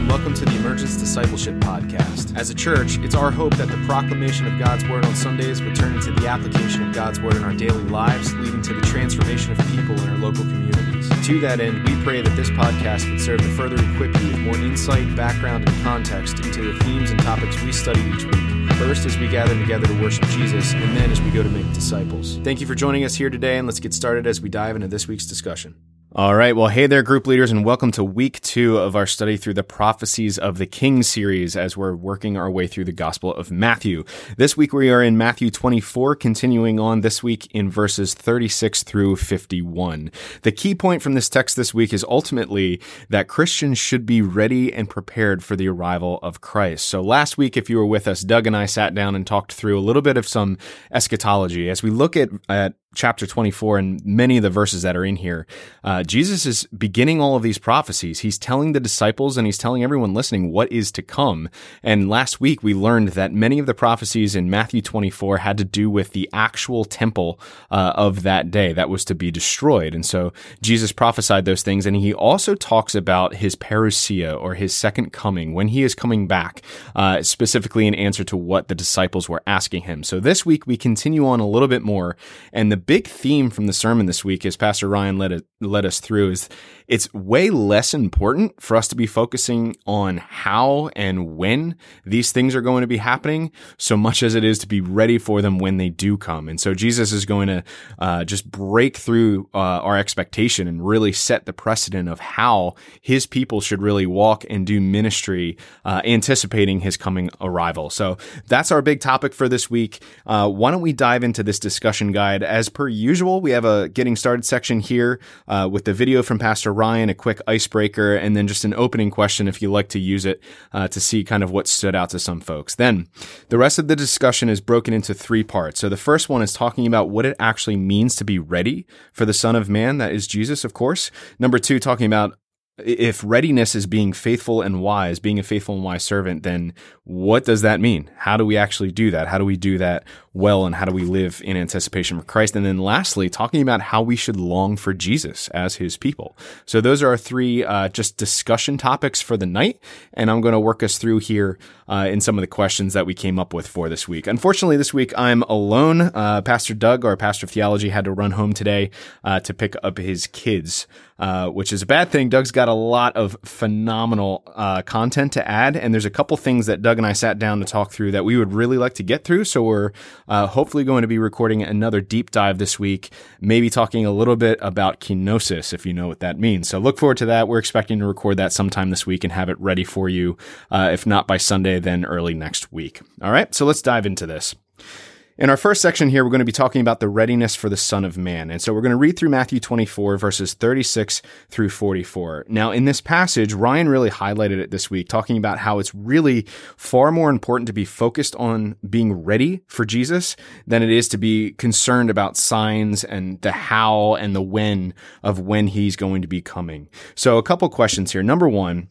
and welcome to the Emergence Discipleship Podcast. As a church, it's our hope that the proclamation of God's Word on Sundays would turn into the application of God's Word in our daily lives, leading to the transformation of people in our local communities. To that end, we pray that this podcast would serve to further equip you with more insight, background, and context into the themes and topics we study each week. First, as we gather together to worship Jesus, and then as we go to make disciples. Thank you for joining us here today, and let's get started as we dive into this week's discussion. All right. Well, hey there, group leaders, and welcome to week two of our study through the Prophecies of the King series as we're working our way through the Gospel of Matthew. This week we are in Matthew 24, continuing on this week in verses 36 through 51. The key point from this text this week is ultimately that Christians should be ready and prepared for the arrival of Christ. So last week, if you were with us, Doug and I sat down and talked through a little bit of some eschatology as we look at, at chapter 24 and many of the verses that are in here, uh, Jesus is beginning all of these prophecies. He's telling the disciples and he's telling everyone listening what is to come. And last week we learned that many of the prophecies in Matthew 24 had to do with the actual temple uh, of that day that was to be destroyed. And so Jesus prophesied those things. And he also talks about his parousia or his second coming when he is coming back, uh, specifically in answer to what the disciples were asking him. So this week we continue on a little bit more and the big theme from the sermon this week, as Pastor Ryan led it, led us through, is it's way less important for us to be focusing on how and when these things are going to be happening, so much as it is to be ready for them when they do come. And so Jesus is going to uh, just break through uh, our expectation and really set the precedent of how His people should really walk and do ministry, uh, anticipating His coming arrival. So that's our big topic for this week. Uh, why don't we dive into this discussion guide as per usual, we have a getting started section here uh, with the video from Pastor Ryan, a quick icebreaker, and then just an opening question if you like to use it uh, to see kind of what stood out to some folks. Then the rest of the discussion is broken into three parts. So the first one is talking about what it actually means to be ready for the Son of Man, that is Jesus, of course. Number two, talking about if readiness is being faithful and wise, being a faithful and wise servant, then what does that mean? How do we actually do that? How do we do that well? And how do we live in anticipation for Christ? And then lastly, talking about how we should long for Jesus as his people. So those are our three uh, just discussion topics for the night. And I'm going to work us through here uh, in some of the questions that we came up with for this week. Unfortunately, this week I'm alone. Uh, Pastor Doug, our pastor of theology, had to run home today uh, to pick up his kids. Uh, which is a bad thing. Doug's got a lot of phenomenal uh, content to add, and there's a couple things that Doug and I sat down to talk through that we would really like to get through. So we're uh, hopefully going to be recording another deep dive this week, maybe talking a little bit about kenosis, if you know what that means. So look forward to that. We're expecting to record that sometime this week and have it ready for you. Uh, if not by Sunday, then early next week. All right, so let's dive into this. In our first section here, we're going to be talking about the readiness for the Son of Man. And so we're going to read through Matthew 24, verses 36 through 44. Now, in this passage, Ryan really highlighted it this week, talking about how it's really far more important to be focused on being ready for Jesus than it is to be concerned about signs and the how and the when of when he's going to be coming. So a couple questions here. Number one,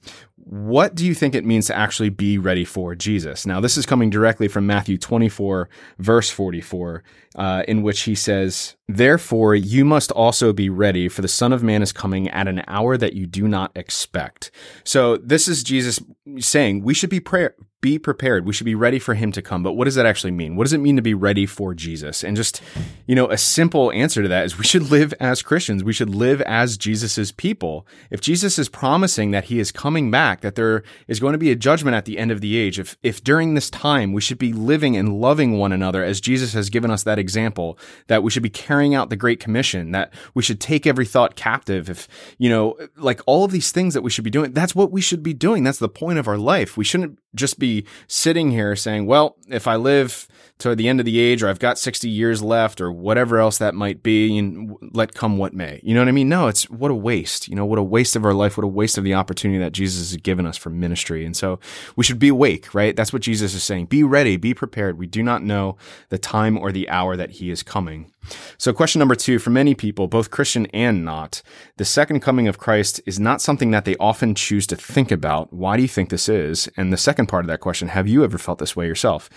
what do you think it means to actually be ready for Jesus? Now, this is coming directly from Matthew 24, verse 44, uh, in which he says, Therefore, you must also be ready, for the Son of Man is coming at an hour that you do not expect. So, this is Jesus saying we should be prayer, be prepared. We should be ready for him to come. But what does that actually mean? What does it mean to be ready for Jesus? And just, you know, a simple answer to that is we should live as Christians. We should live as Jesus's people. If Jesus is promising that he is coming back, that there is going to be a judgment at the end of the age, if, if during this time we should be living and loving one another as Jesus has given us that example, that we should be carrying out the Great Commission, that we should take every thought captive, if, you know, like all of these things that we should be doing, that's what we should be doing. That's the point of our life. We shouldn't just be sitting here saying, well, if I live to the end of the age or I've got 60 years left or whatever else that might be and let come what may. You know what I mean? No, it's what a waste. You know, what a waste of our life, what a waste of the opportunity that Jesus has given us for ministry. And so we should be awake, right? That's what Jesus is saying. Be ready, be prepared. We do not know the time or the hour that he is coming. So question number two, for many people, both Christian and not, the second coming of Christ is not something that they often choose to think about. Why do you think this is? And the second part of that question, have you ever felt this way yourself?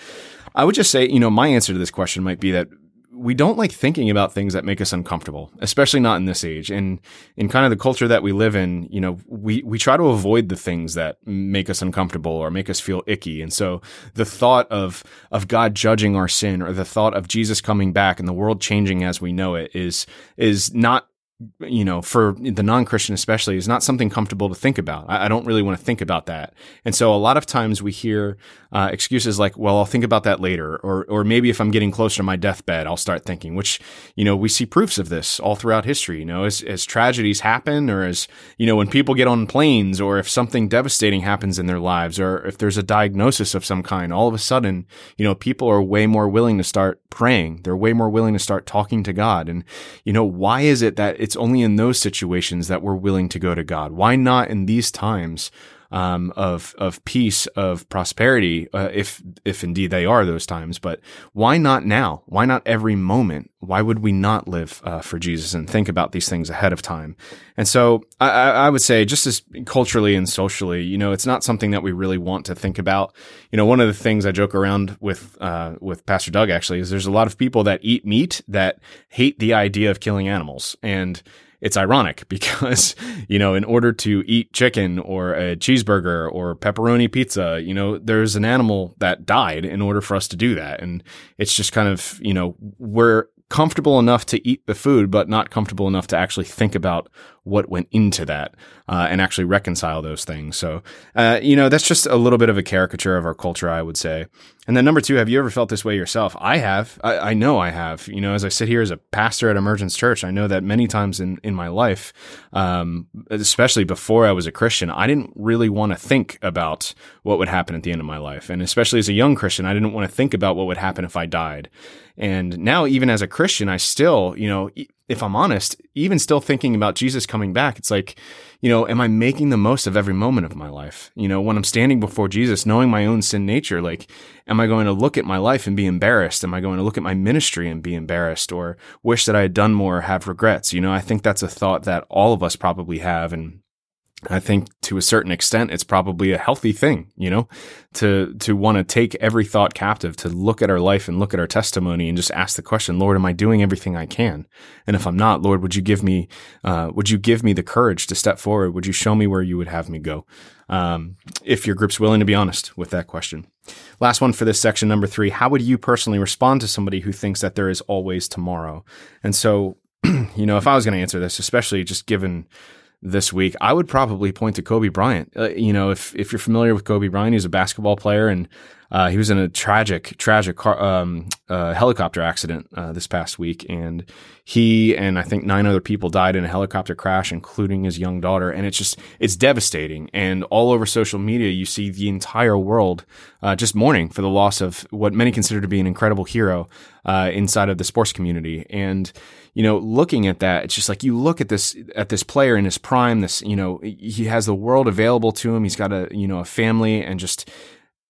I would just say, you know, my answer to this question might be that we don't like thinking about things that make us uncomfortable, especially not in this age. And in kind of the culture that we live in, you know, we, we try to avoid the things that make us uncomfortable or make us feel icky. And so the thought of, of God judging our sin or the thought of Jesus coming back and the world changing as we know it is, is not you know, for the non Christian especially, is not something comfortable to think about. I, I, don't really want to think about that. And so a lot of times we hear uh, excuses like, well, I'll think about that later. Or, or maybe if I'm getting closer to my deathbed, I'll start thinking, which, you know, we see proofs of this all throughout history. You know, as, as tragedies happen or as, you know, when people get on planes or if something devastating happens in their lives or if there's a diagnosis of some kind, all of a sudden, you know, people are way more willing to start praying. They're way more willing to start talking to God. And, you know, why is it that it's only in those situations that we're willing to go to God? Why not in these times um, of of peace, of prosperity, uh, if if indeed they are those times. But why not now? Why not every moment? Why would we not live uh, for Jesus and think about these things ahead of time? And so I, I would say, just as culturally and socially, you know, it's not something that we really want to think about. You know, one of the things I joke around with uh, with Pastor Doug actually is there's a lot of people that eat meat that hate the idea of killing animals and it's ironic because, you know, in order to eat chicken or a cheeseburger or pepperoni pizza, you know, there's an animal that died in order for us to do that. And it's just kind of, you know, we're comfortable enough to eat the food, but not comfortable enough to actually think about what went into that uh, and actually reconcile those things. So, uh, you know, that's just a little bit of a caricature of our culture, I would say. And then number two, have you ever felt this way yourself? I have. I, I, know I have. You know, as I sit here as a pastor at Emergence Church, I know that many times in, in my life, um, especially before I was a Christian, I didn't really want to think about what would happen at the end of my life. And especially as a young Christian, I didn't want to think about what would happen if I died. And now, even as a Christian, I still, you know, if I'm honest, even still thinking about Jesus coming back, it's like, you know, am I making the most of every moment of my life? You know, when I'm standing before Jesus, knowing my own sin nature, like, am I going to look at my life and be embarrassed? Am I going to look at my ministry and be embarrassed or wish that I had done more, or have regrets? You know, I think that's a thought that all of us probably have. And I think to a certain extent, it's probably a healthy thing, you know, to, to want to take every thought captive, to look at our life and look at our testimony and just ask the question, Lord, am I doing everything I can? And if I'm not, Lord, would you give me, uh, would you give me the courage to step forward? Would you show me where you would have me go? Um, if your group's willing to be honest with that question. Last one for this section, number three. How would you personally respond to somebody who thinks that there is always tomorrow? And so, you know, if I was going to answer this, especially just given, this week, I would probably point to Kobe Bryant. Uh, you know, if if you're familiar with Kobe Bryant, he's a basketball player, and uh, he was in a tragic, tragic car, um, uh, helicopter accident uh, this past week, and he and I think nine other people died in a helicopter crash, including his young daughter. And it's just it's devastating. And all over social media, you see the entire world uh, just mourning for the loss of what many consider to be an incredible hero uh, inside of the sports community. And you know, looking at that, it's just like you look at this at this player in his prime. This, you know, he has the world available to him. He's got a you know a family, and just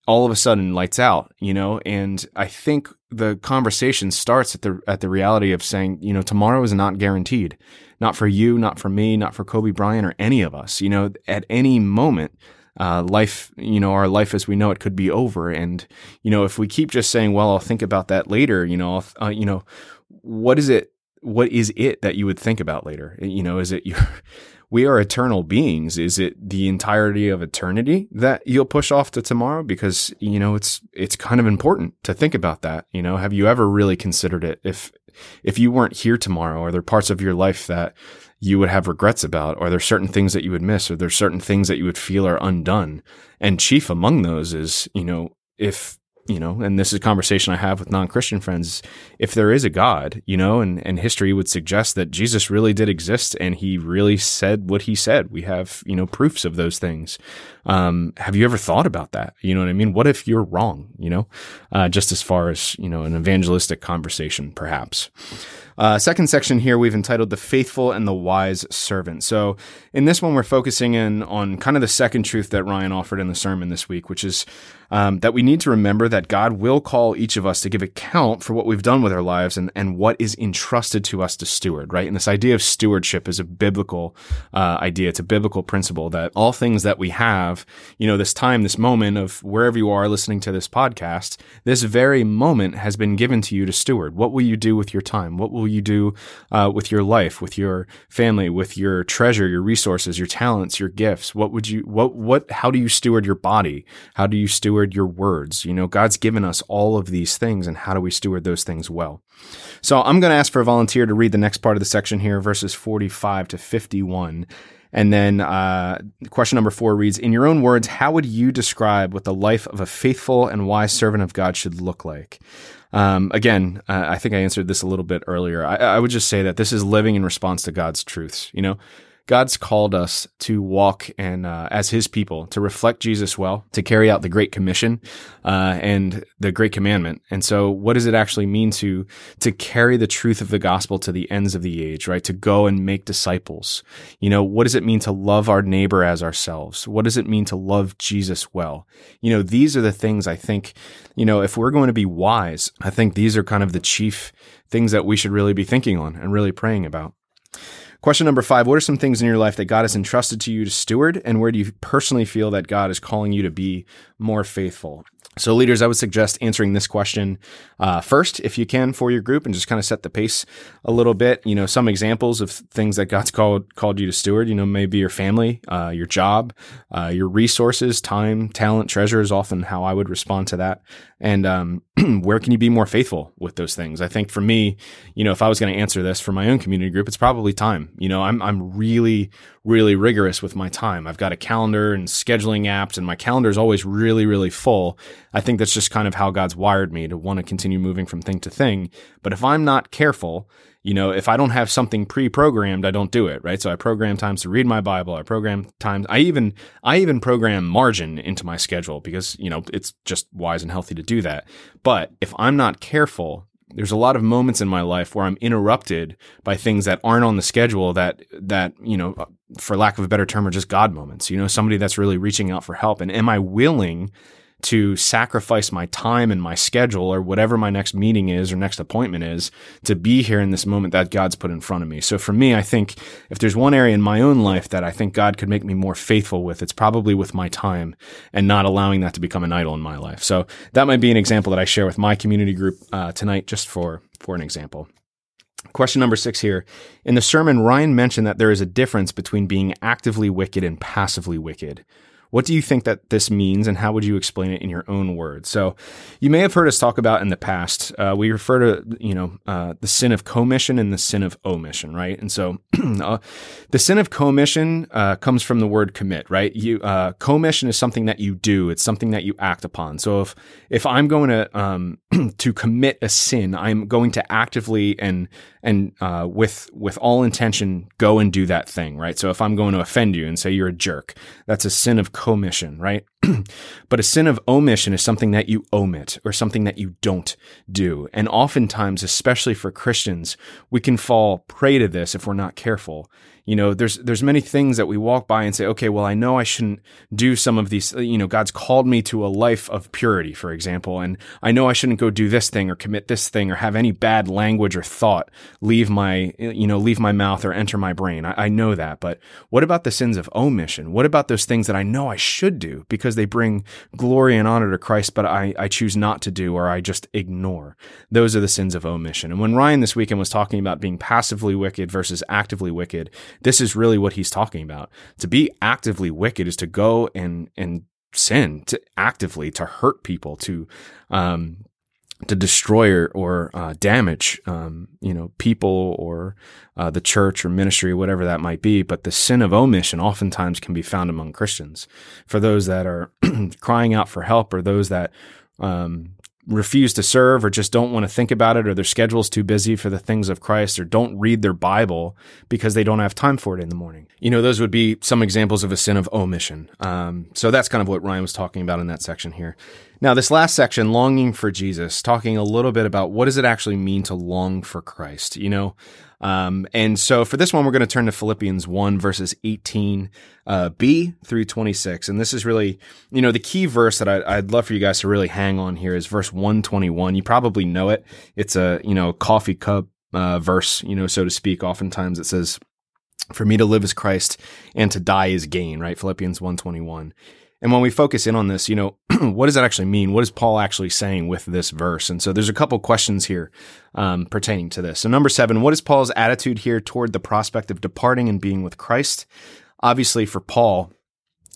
all of a sudden lights out. You know, and I think the conversation starts at the at the reality of saying, you know, tomorrow is not guaranteed, not for you, not for me, not for Kobe Bryant or any of us. You know, at any moment. Uh, life, you know, our life as we know it could be over. And, you know, if we keep just saying, well, I'll think about that later, you know, uh, you know, what is it what is it that you would think about later? You know, is it your, we are eternal beings. Is it the entirety of eternity that you'll push off to tomorrow? Because, you know, it's, it's kind of important to think about that. You know, have you ever really considered it? If, if you weren't here tomorrow, are there parts of your life that you would have regrets about? Are there certain things that you would miss? Are there certain things that you would feel are undone? And chief among those is, you know, if you know, and this is a conversation I have with non-Christian friends. If there is a God, you know, and, and history would suggest that Jesus really did exist and he really said what he said. We have, you know, proofs of those things. Um, have you ever thought about that? You know what I mean? What if you're wrong, you know, uh, just as far as, you know, an evangelistic conversation, perhaps. Uh, second section here we've entitled "The Faithful and the Wise Servant." So in this one, we're focusing in on kind of the second truth that Ryan offered in the sermon this week, which is um, that we need to remember that God will call each of us to give account for what we've done with our lives and, and what is entrusted to us to steward, right? And this idea of stewardship is a biblical uh, idea. It's a biblical principle that all things that we have, you know, this time, this moment of wherever you are listening to this podcast, this very moment has been given to you to steward. What will you do with your time? What will you do uh, with your life, with your family, with your treasure, your resources, your talents, your gifts? What would you, what, what, how do you steward your body? How do you steward your words. You know, God's given us all of these things, and how do we steward those things well? So I'm going to ask for a volunteer to read the next part of the section here, verses 45 to 51. And then uh, question number four reads In your own words, how would you describe what the life of a faithful and wise servant of God should look like? Um, again, uh, I think I answered this a little bit earlier. I, I would just say that this is living in response to God's truths. You know, God's called us to walk and uh, as His people to reflect Jesus well, to carry out the Great Commission uh, and the Great Commandment. And so, what does it actually mean to to carry the truth of the gospel to the ends of the age? Right, to go and make disciples. You know, what does it mean to love our neighbor as ourselves? What does it mean to love Jesus well? You know, these are the things I think. You know, if we're going to be wise, I think these are kind of the chief things that we should really be thinking on and really praying about. Question number five What are some things in your life that God has entrusted to you to steward? And where do you personally feel that God is calling you to be more faithful? So, leaders, I would suggest answering this question uh, first, if you can, for your group, and just kind of set the pace a little bit. You know, some examples of things that God's called called you to steward. You know, maybe your family, uh, your job, uh, your resources, time, talent, treasure is often how I would respond to that. And um, where can you be more faithful with those things? I think for me, you know, if I was going to answer this for my own community group, it's probably time. You know, I'm I'm really really rigorous with my time. I've got a calendar and scheduling apps, and my calendar is always really, really full. I think that's just kind of how God's wired me to want to continue moving from thing to thing. But if I'm not careful, you know, if I don't have something pre-programmed, I don't do it, right? So I program times to read my Bible. I program times. I even I even program margin into my schedule because you know it's just wise and healthy to do that. But if I'm not careful, there's a lot of moments in my life where I'm interrupted by things that aren't on the schedule that that you know for lack of a better term are just god moments you know somebody that's really reaching out for help and am I willing to sacrifice my time and my schedule or whatever my next meeting is or next appointment is to be here in this moment that God's put in front of me. So for me, I think if there's one area in my own life that I think God could make me more faithful with, it's probably with my time and not allowing that to become an idol in my life. So that might be an example that I share with my community group uh, tonight, just for for an example. Question number six here. In the sermon, Ryan mentioned that there is a difference between being actively wicked and passively wicked. What do you think that this means, and how would you explain it in your own words? So, you may have heard us talk about in the past. Uh, we refer to you know uh, the sin of commission and the sin of omission, right? And so, uh, the sin of commission uh, comes from the word commit, right? You uh, commission is something that you do; it's something that you act upon. So, if if I'm going to um, to commit a sin, I'm going to actively and and uh, with with all intention go and do that thing, right? So, if I'm going to offend you and say you're a jerk, that's a sin of commission, right? but a sin of omission is something that you omit or something that you don't do. And oftentimes, especially for Christians, we can fall prey to this if we're not careful. You know there's there's many things that we walk by and say okay well i know i shouldn't do some of these you know god's called me to a life of purity for example and i know i shouldn't go do this thing or commit this thing or have any bad language or thought leave my you know leave my mouth or enter my brain. I, I know that but what about the sins of omission? What about those things that i know i should do because they bring glory and honor to christ but i i choose not to do or i just ignore those are the sins of omission and when ryan this weekend was talking about being passively wicked versus actively wicked this is really what he's talking about. To be actively wicked is to go and and sin, to actively to hurt people, to um, to destroy or, or uh, damage, um, you know, people or uh, the church or ministry, whatever that might be. But the sin of omission oftentimes can be found among Christians. For those that are crying out for help, or those that um, refuse to serve or just don't want to think about it or their schedule's too busy for the things of Christ or don't read their Bible because they don't have time for it in the morning. You know, those would be some examples of a sin of omission. Um, so that's kind of what Ryan was talking about in that section here. Now, this last section, longing for Jesus, talking a little bit about what does it actually mean to long for Christ, you know? Um, and so for this one, we're going to turn to Philippians 1 verses 18, uh, through 26. And this is really, you know, the key verse that I, would love for you guys to really hang on here is verse 121. You probably know it. It's a, you know, coffee cup, uh, verse, you know, so to speak. Oftentimes it says, for me to live is Christ and to die is gain, right? Philippians 121. And when we focus in on this, you know, what does that actually mean? What is Paul actually saying with this verse? And so there's a couple questions here um, pertaining to this. So number seven, what is Paul's attitude here toward the prospect of departing and being with Christ? Obviously, for Paul,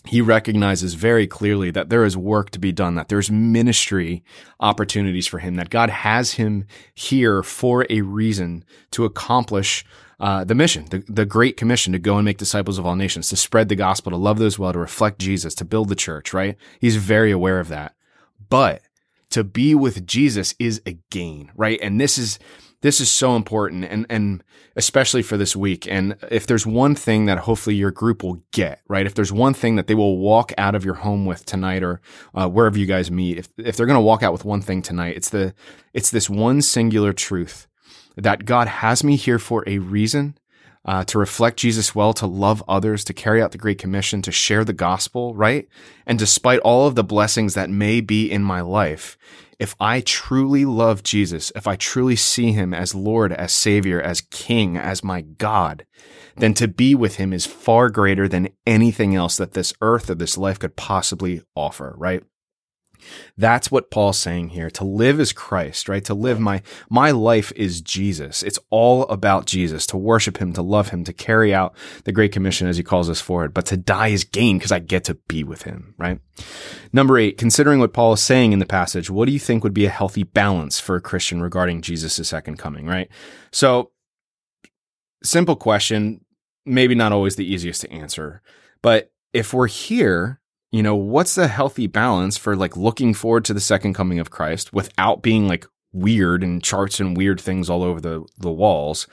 he recognizes very clearly that there is work to be done, that there's ministry opportunities for him, that God has him here for a reason to accomplish uh, the mission, the, the Great Commission to go and make disciples of all nations, to spread the gospel, to love those well, to reflect Jesus, to build the church, right? He's very aware of that. But to be with Jesus is a gain, right? And this is, this is so important and, and especially for this week. And if there's one thing that hopefully your group will get, right? If there's one thing that they will walk out of your home with tonight or uh, wherever you guys meet, if, if they're going to walk out with one thing tonight, it's the, it's this one singular truth that God has me here for a reason. Uh, to reflect Jesus well, to love others, to carry out the Great Commission, to share the gospel, right? And despite all of the blessings that may be in my life, if I truly love Jesus, if I truly see him as Lord, as Savior, as King, as my God, then to be with him is far greater than anything else that this earth or this life could possibly offer, right? That's what Paul's saying here. To live is Christ, right? To live my, my life is Jesus. It's all about Jesus, to worship him, to love him, to carry out the Great Commission as he calls us forward. But to die is gain because I get to be with him, right? Number eight, considering what Paul is saying in the passage, what do you think would be a healthy balance for a Christian regarding Jesus' second coming, right? So, simple question, maybe not always the easiest to answer, but if we're here you know, what's the healthy balance for like looking forward to the second coming of Christ without being like weird and charts and weird things all over the, the walls?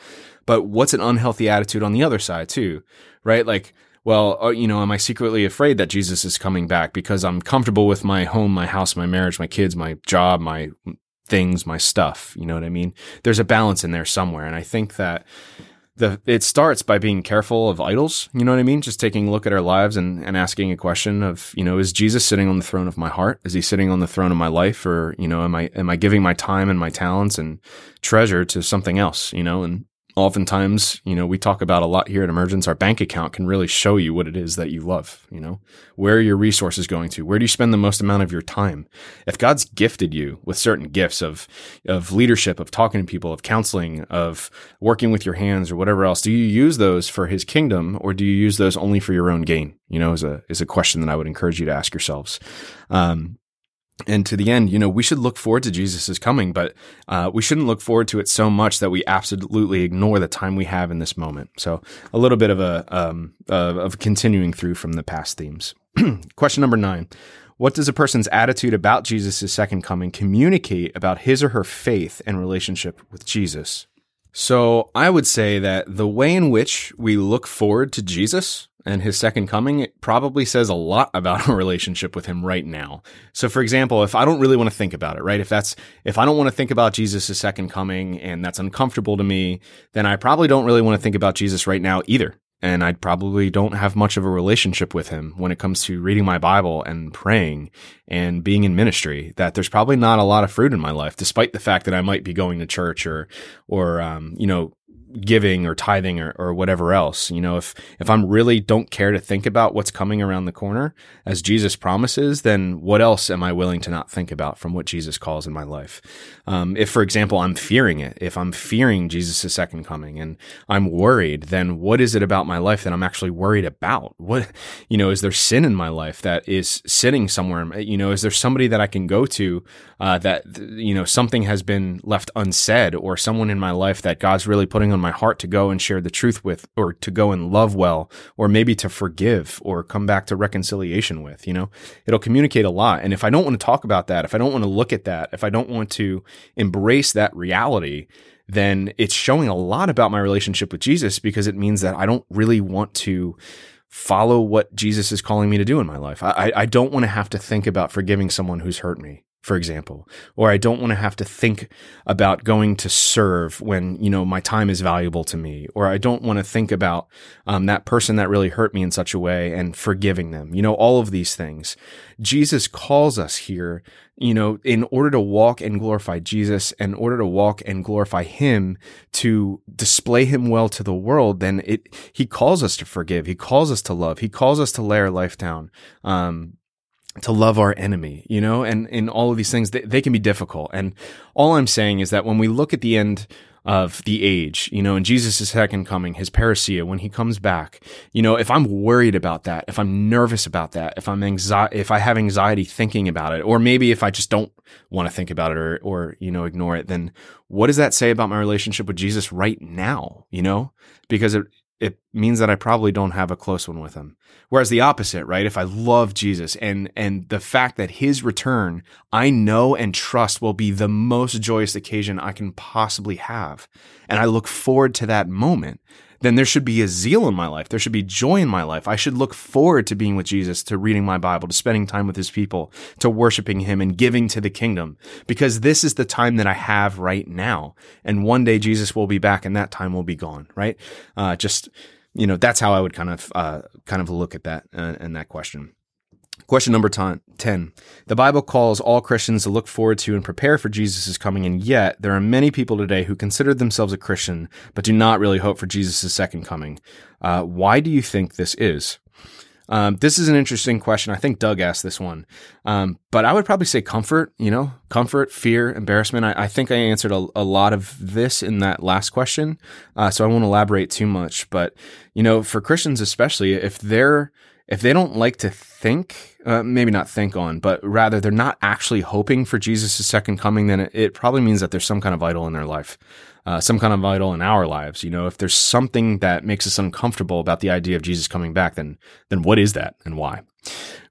But what's an unhealthy attitude on the other side too, right? Like, well, uh, you know, am I secretly afraid that Jesus is coming back because I'm comfortable with my home, my house, my marriage, my kids, my job, my things, my stuff? You know what I mean? There's a balance in there somewhere. And I think that the it starts by being careful of idols. You know what I mean? Just taking a look at our lives and, and asking a question of, you know, is Jesus sitting on the throne of my heart? Is he sitting on the throne of my life? Or, you know, am I am I giving my time and my talents and treasure to something else? You know, and oftentimes, you know, we talk about a lot here at Emergence. Our bank account can really show you what it is that you love. You know, where are your resources going to? Where do you spend the most amount of your time? If God's gifted you with certain gifts of of leadership, of talking to people, of counseling, of working with your hands, or whatever else, do you use those for His kingdom, or do you use those only for your own gain? You know, is a is a question that I would encourage you to ask yourselves. Um, and to the end, you know, we should look forward to Jesus' coming, but uh, we shouldn't look forward to it so much that we absolutely ignore the time we have in this moment. So, a little bit of a um, uh, of continuing through from the past themes. Question number nine: What does a person's attitude about Jesus' second coming communicate about his or her faith and relationship with Jesus? So, I would say that the way in which we look forward to Jesus and his second coming, probably says a lot about our relationship with him right now. So, for example, if I don't really want to think about it, right? If that's, if I don't want to think about Jesus' second coming and that's uncomfortable to me, then I probably don't really want to think about Jesus right now either. And I probably don't have much of a relationship with him when it comes to reading my Bible and praying and being in ministry. That there's probably not a lot of fruit in my life, despite the fact that I might be going to church or, or, um, you know, giving or tithing or, or whatever else. You know, if, if I'm really don't care to think about what's coming around the corner as Jesus promises, then what else am I willing to not think about from what Jesus calls in my life? Um, if, for example, I'm fearing it, if I'm fearing Jesus' second coming and I'm worried, then what is it about my life that I'm actually worried about? What, you know, is there sin in my life that is sitting somewhere? You know, is there somebody that I can go to, uh, that, you know, something has been left unsaid or someone in my life that God's really putting on my heart to go and share the truth with, or to go and love well, or maybe to forgive or come back to reconciliation with, you know, it'll communicate a lot. And if I don't want to talk about that, if I don't want to look at that, if I don't want to embrace that reality, then it's showing a lot about my relationship with Jesus because it means that I don't really want to follow what Jesus is calling me to do in my life. I, I don't want to have to think about forgiving someone who's hurt me for example, or I don't want to have to think about going to serve when, you know, my time is valuable to me, or I don't want to think about um, that person that really hurt me in such a way and forgiving them. You know, all of these things. Jesus calls us here, you know, in order to walk and glorify Jesus, in order to walk and glorify Him, to display Him well to the world, then it, He calls us to forgive. He calls us to love. He calls us to lay our life down. Um, to love our enemy, you know, and in all of these things, they, they, can be difficult. And all I'm saying is that when we look at the end of the age, you know, in Jesus' second coming, his parousia, when he comes back, you know, if I'm worried about that, if I'm nervous about that, if I'm anxiety, if I have anxiety thinking about it, or maybe if I just don't want to think about it or, or, you know, ignore it, then what does that say about my relationship with Jesus right now? You know, because it, it means that I probably don't have a close one with him. Whereas the opposite, right? If I love Jesus and and the fact that his return I know and trust will be the most joyous occasion I can possibly have. And I look forward to that moment then there should be a zeal in my life. There should be joy in my life. I should look forward to being with Jesus, to reading my Bible, to spending time with his people, to worshiping him and giving to the kingdom because this is the time that I have right now. And one day Jesus will be back and that time will be gone, right? Uh, just, you know, that's how I would kind of, uh, kind of look at that uh, and that question. Question number 10. The Bible calls all Christians to look forward to and prepare for Jesus' coming, and yet there are many people today who consider themselves a Christian but do not really hope for Jesus' second coming. Uh, why do you think this is? Um, this is an interesting question. I think Doug asked this one. Um, but I would probably say comfort, you know, comfort, fear, embarrassment. I, I think I answered a, a, lot of this in that last question. Uh, so I won't elaborate too much. But, you know, for Christians especially, if they're if they don't like to think, uh, maybe not think on, but rather they're not actually hoping for Jesus' second coming, then it, it, probably means that there's some kind of idol in their life, uh, some kind of idol in our lives. You know, if there's something that makes us uncomfortable about the idea of Jesus coming back, then then what is that and why?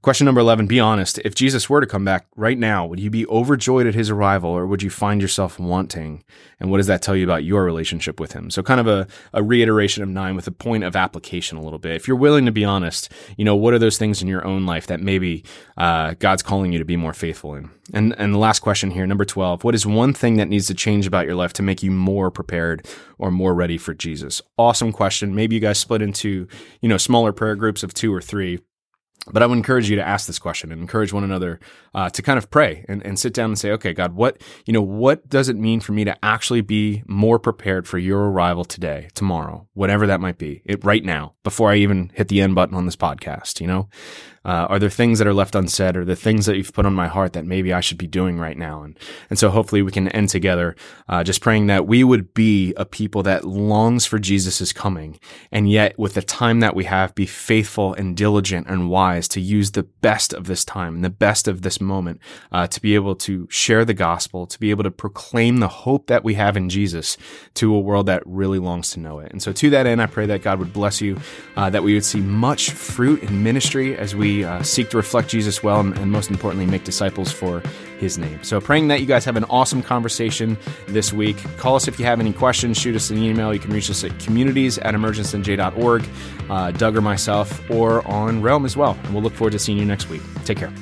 Question number 11 Be honest. If Jesus were to come back right now, would you be overjoyed at his arrival or would you find yourself wanting? And what does that tell you about your relationship with him? So, kind of a, a reiteration of nine with a point of application a little bit. If you're willing to be honest, you know, what are those things in your own life that maybe uh, God's calling you to be more faithful in? And, and the last question here, number 12 What is one thing that needs to change about your life to make you more prepared or more ready for Jesus? Awesome question. Maybe you guys split into, you know, smaller prayer groups of two or three but I would encourage you to ask this question and encourage one another uh, to kind of pray and, and sit down and say, okay, God, what you know, what does it mean for me to actually be more prepared for your arrival today, tomorrow, whatever that might be, it right now, before I even hit the end button on this podcast, you know? Uh, are there things that are left unsaid or the things that you've put on my heart that maybe I should be doing right now? And, and so hopefully we can end together, uh, just praying that we would be a people that longs for Jesus' coming. And yet with the time that we have, be faithful and diligent and wise to use the best of this time and the best of this moment, uh, to be able to share the gospel, to be able to proclaim the hope that we have in Jesus to a world that really longs to know it. And so to that end, I pray that God would bless you, uh, that we would see much fruit in ministry as uh, seek to reflect Jesus well and, and, most importantly, make disciples for his name. So, praying that you guys have an awesome conversation this week. Call us if you have any questions, shoot us an email. You can reach us at communities at emergencenj.org, uh, Doug or myself, or on Realm as well. And we'll look forward to seeing you next week. Take care.